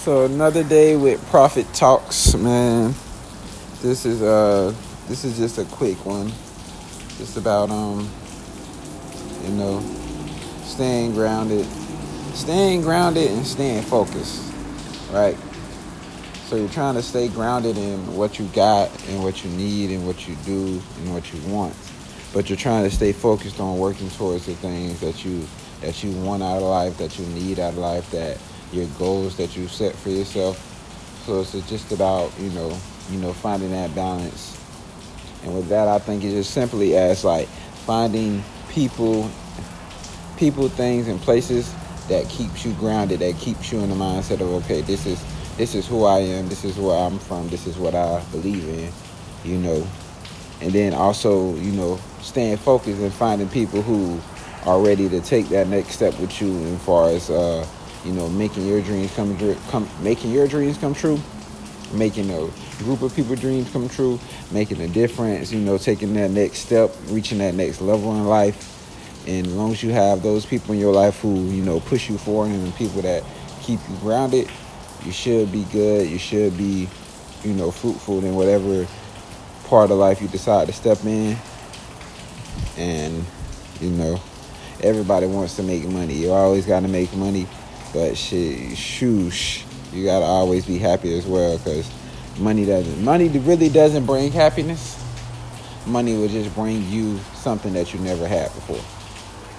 So another day with Prophet Talks, man. This is uh this is just a quick one. Just about um you know staying grounded. Staying grounded and staying focused. Right? So you're trying to stay grounded in what you got and what you need and what you do and what you want. But you're trying to stay focused on working towards the things that you that you want out of life, that you need out of life, that your goals that you set for yourself. So it's just about you know you know finding that balance. And with that, I think it's just simply as like finding people, people, things, and places that keeps you grounded, that keeps you in the mindset of okay, this is this is who I am, this is where I'm from, this is what I believe in, you know. And then also, you know, staying focused and finding people who are ready to take that next step with you as far as uh, you know making your dreams come, come making your dreams come true making a group of people dreams come true making a difference you know taking that next step reaching that next level in life. And as long as you have those people in your life who you know push you forward and people that keep you grounded you should be good you should be you know fruitful in whatever part of life you decide to step in. And you know everybody wants to make money. You always got to make money, but shit, shoosh, you got to always be happy as well because money doesn't. Money really doesn't bring happiness. Money will just bring you something that you never had before,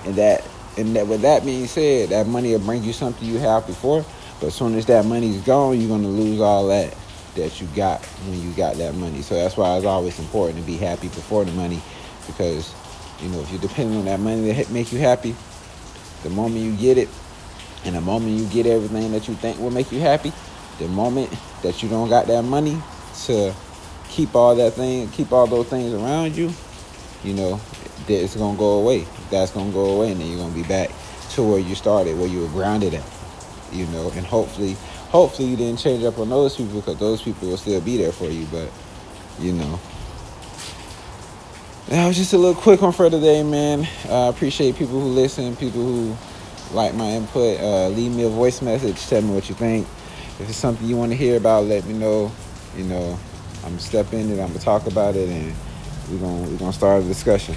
and that and that with that being said, that money will bring you something you have before. But as soon as that money's gone, you're gonna lose all that that you got when you got that money. So that's why it's always important to be happy before the money, because you know, if you're depending on that money to make you happy, the moment you get it, and the moment you get everything that you think will make you happy, the moment that you don't got that money to keep all that thing, keep all those things around you, you know, it's gonna go away. That's gonna go away, and then you're gonna be back to where you started, where you were grounded at, you know. And hopefully, hopefully you didn't change up on those people because those people will still be there for you. But you know, that was just a little quick one for today, man. I uh, appreciate people who listen, people who like my input. Uh, leave me a voice message. Tell me what you think. If it's something you want to hear about, let me know. You know, I'm gonna step in it. I'm gonna talk about it, and we're gonna we're gonna start a discussion.